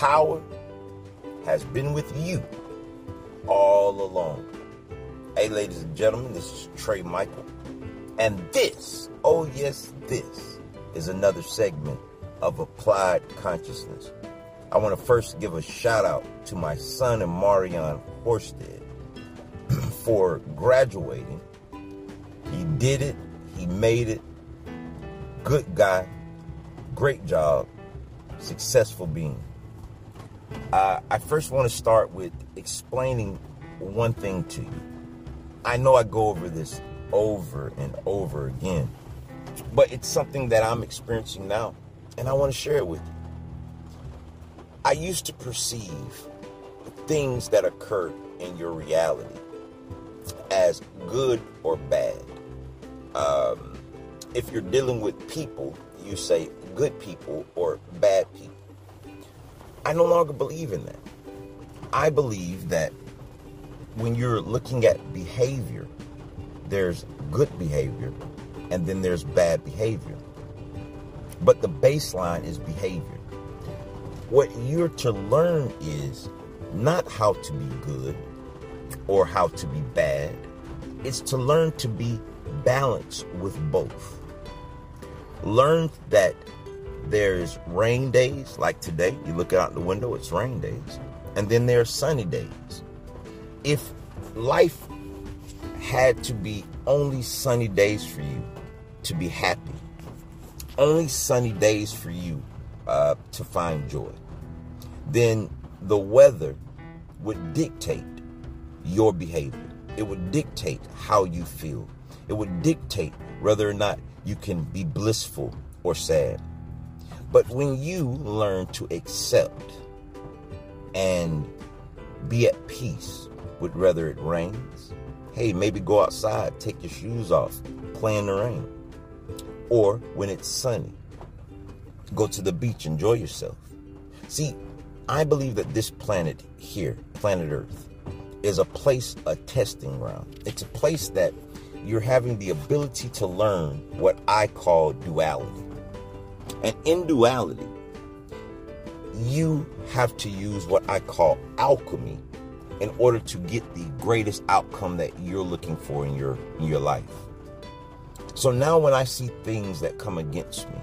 power has been with you all along. Hey, ladies and gentlemen, this is Trai Michael. And this, oh yes, this is another segment of Applied Consciousness. I want to first give a shout out to my son and Marion Horsted for graduating. He did it, he made it. Good guy, great job, successful being. Uh, I first want to start with explaining one thing to you. I know I go over this over and over again, but it's something that I'm experiencing now, and I want to share it with you. I used to perceive things that occurred in your reality as good or bad. Um, if you're dealing with people, you say good people or bad people. I no longer believe in that. I believe that when you're looking at behavior, there's good behavior and then there's bad behavior. But the baseline is behavior. What you're to learn is not how to be good or how to be bad. It's to learn to be balanced with both. Learn that there's rain days, like today. You look out the window, it's rain days. And then there are sunny days. If life had to be only sunny days for you to be happy, only sunny days for you uh, to find joy, then the weather would dictate your behavior. It would dictate how you feel. It would dictate whether or not you can be blissful or sad. But when you learn to accept and be at peace with whether it rains, hey, maybe go outside, take your shoes off, play in the rain. Or when it's sunny, go to the beach, enjoy yourself. See, I believe that this planet here, planet Earth, is a place, a testing ground. It's a place that you're having the ability to learn what I call duality. And in duality, you have to use what I call alchemy in order to get the greatest outcome that you're looking for in your in your life. So now when I see things that come against me,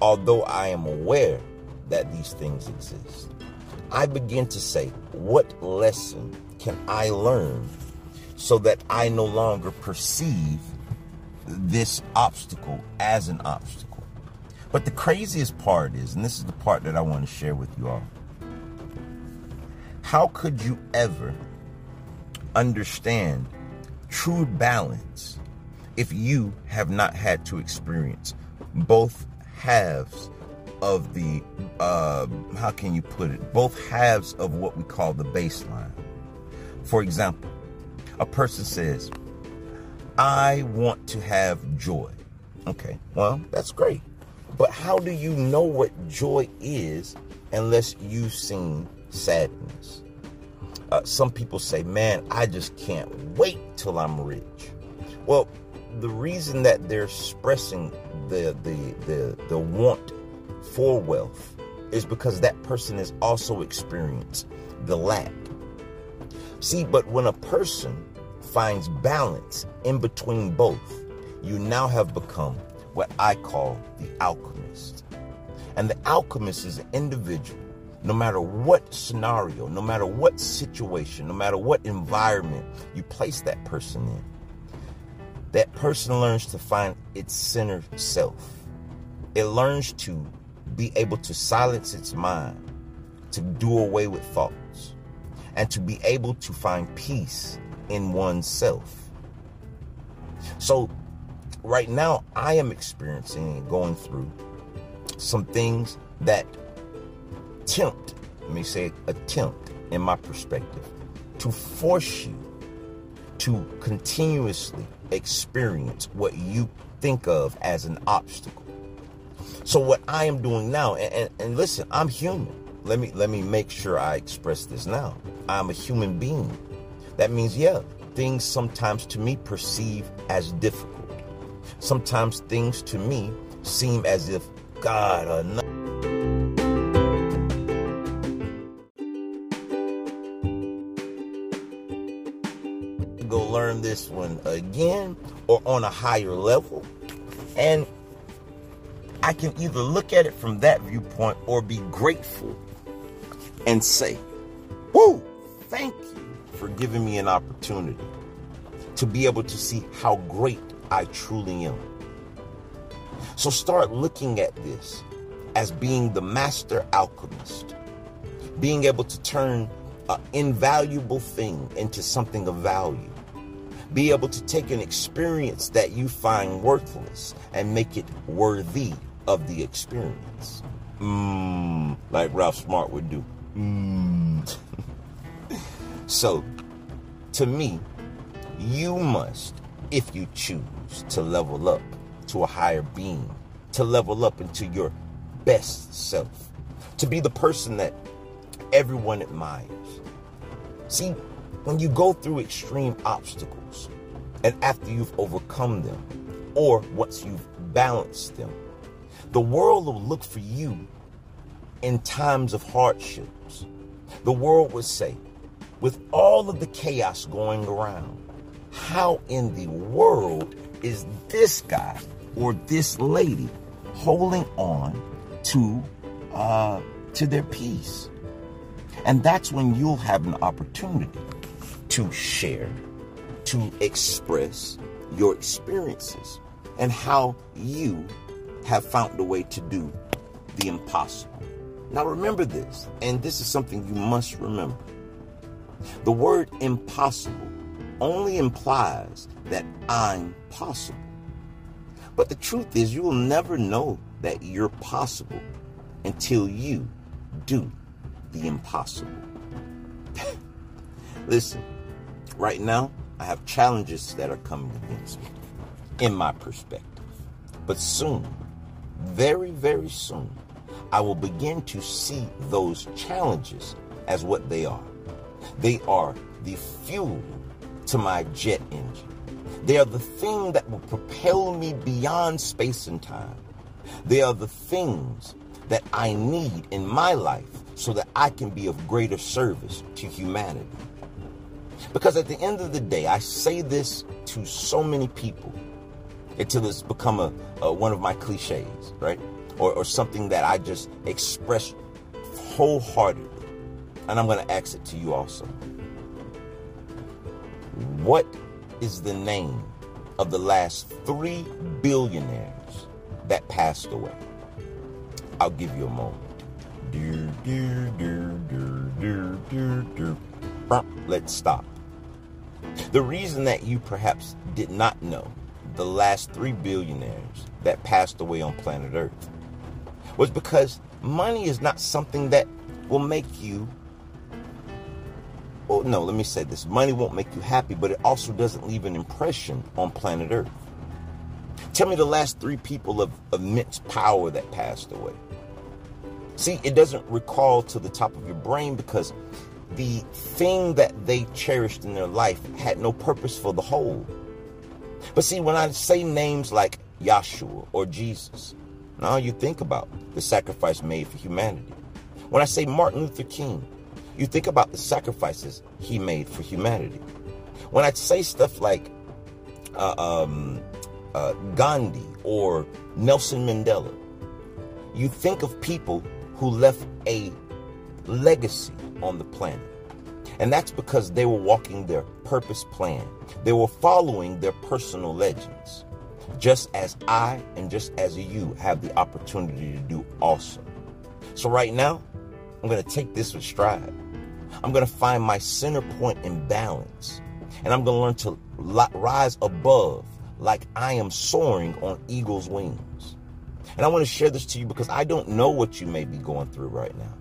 although I am aware that these things exist, I begin to say, what lesson can I learn so that I no longer perceive this obstacle as an obstacle? But the craziest part is, and this is the part that I want to share with you all. How could you ever understand true balance if you have not had to experience both halves of the, uh, how can you put it, both halves of what we call the baseline? For example, a person says, I want to have joy. Okay, well, that's great. But how do you know what joy is unless you've seen sadness? Uh, some people say, man, I just can't wait till I'm rich. Well, the reason that they're expressing the, the, the, the want for wealth is because that person has also experienced the lack. See, but when a person finds balance in between both, you now have become what I call the alchemist. And the alchemist is an individual, no matter what scenario, no matter what situation, no matter what environment you place that person in, that person learns to find its center self. It learns to be able to silence its mind, to do away with thoughts, and to be able to find peace in oneself. So right now I am experiencing and going through some things that tempt, let me say attempt in my perspective, to force you to continuously experience what you think of as an obstacle. So what I am doing now, and, and, and listen, I'm human. Let me let me make sure I express this now. I'm a human being. That means, yeah, things sometimes to me perceive as difficult sometimes things to me seem as if God or not. Go learn this one again or on a higher level. And I can either look at it from that viewpoint or be grateful and say, Woo, thank you for giving me an opportunity to be able to see how great I truly am. So start looking at this as being the master alchemist, being able to turn an invaluable thing into something of value. Be able to take an experience that you find worthless and make it worthy of the experience. Mmm, like Ralph Smart would do. Mmm. so, to me, you must, if you choose to level up to a higher being, to level up into your best self, to be the person that everyone admires. See, when you go through extreme obstacles, and after you've overcome them, or once you've balanced them, the world will look for you in times of hardships. The world would say, with all of the chaos going around, how in the world is this guy or this lady holding on to uh, to their peace? And that's when you'll have an opportunity to share, to express your experiences and how you have found a way to do the impossible. Now, remember this, and this is something you must remember. The word impossible only implies that I'm possible. But the truth is, you will never know that you're possible until you do the impossible. Listen, right now, I have challenges that are coming against me, in my perspective. But soon, very, very soon, I will begin to see those challenges as what they are. They are the fuel to my jet engine. They are the thing that will propel me beyond space and time. They are the things that I need in my life so that I can be of greater service to humanity. Because at the end of the day, I say this to so many people until it's become a, a one of my cliches, right? Or, or something that I just express wholeheartedly. And I'm going to ask it to you also. What is the name of the last three billionaires that passed away? I'll give you a moment. Let's stop. The reason that you perhaps did not know the last three billionaires that passed away on planet Earth was because money is not something that will make you well, no, let me say this. Money won't make you happy, but it also doesn't leave an impression on planet Earth. Tell me the last three people of immense power that passed away. See, it doesn't recall to the top of your brain because the thing that they cherished in their life had no purpose for the whole. But see, when I say names like Yahshua or Jesus, now you think about the sacrifice made for humanity. When I say Martin Luther King, you think about the sacrifices he made for humanity. When I say stuff like uh, um, uh, Gandhi or Nelson Mandela, you think of people who left a legacy on the planet. And that's because they were walking their purpose plan. They were following their personal legends, just as I and just as you have the opportunity to do also. So, right now, I'm going to take this with stride. I'm going to find my center point in balance. And I'm going to learn to rise above like I am soaring on eagle's wings. And I want to share this to you because I don't know what you may be going through right now.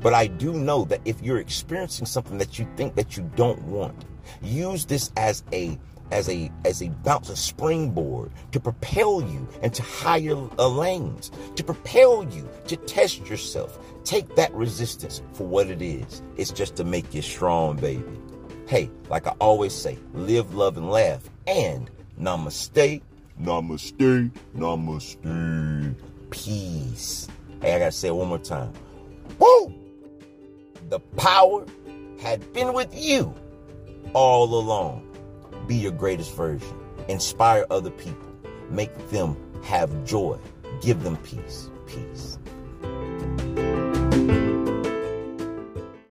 But I do know that if you're experiencing something that you think that you don't want, use this as a as a as a bounce, a springboard to propel you into higher uh, lanes, to propel you to test yourself. Take that resistance for what it is. It's just to make you strong, baby. Hey, like I always say, live, love, and laugh. And namaste, namaste, namaste. Peace. Hey, I gotta say it one more time. Woo! The power had been with you all along. Be your greatest version. Inspire other people. Make them have joy. Give them peace. Peace.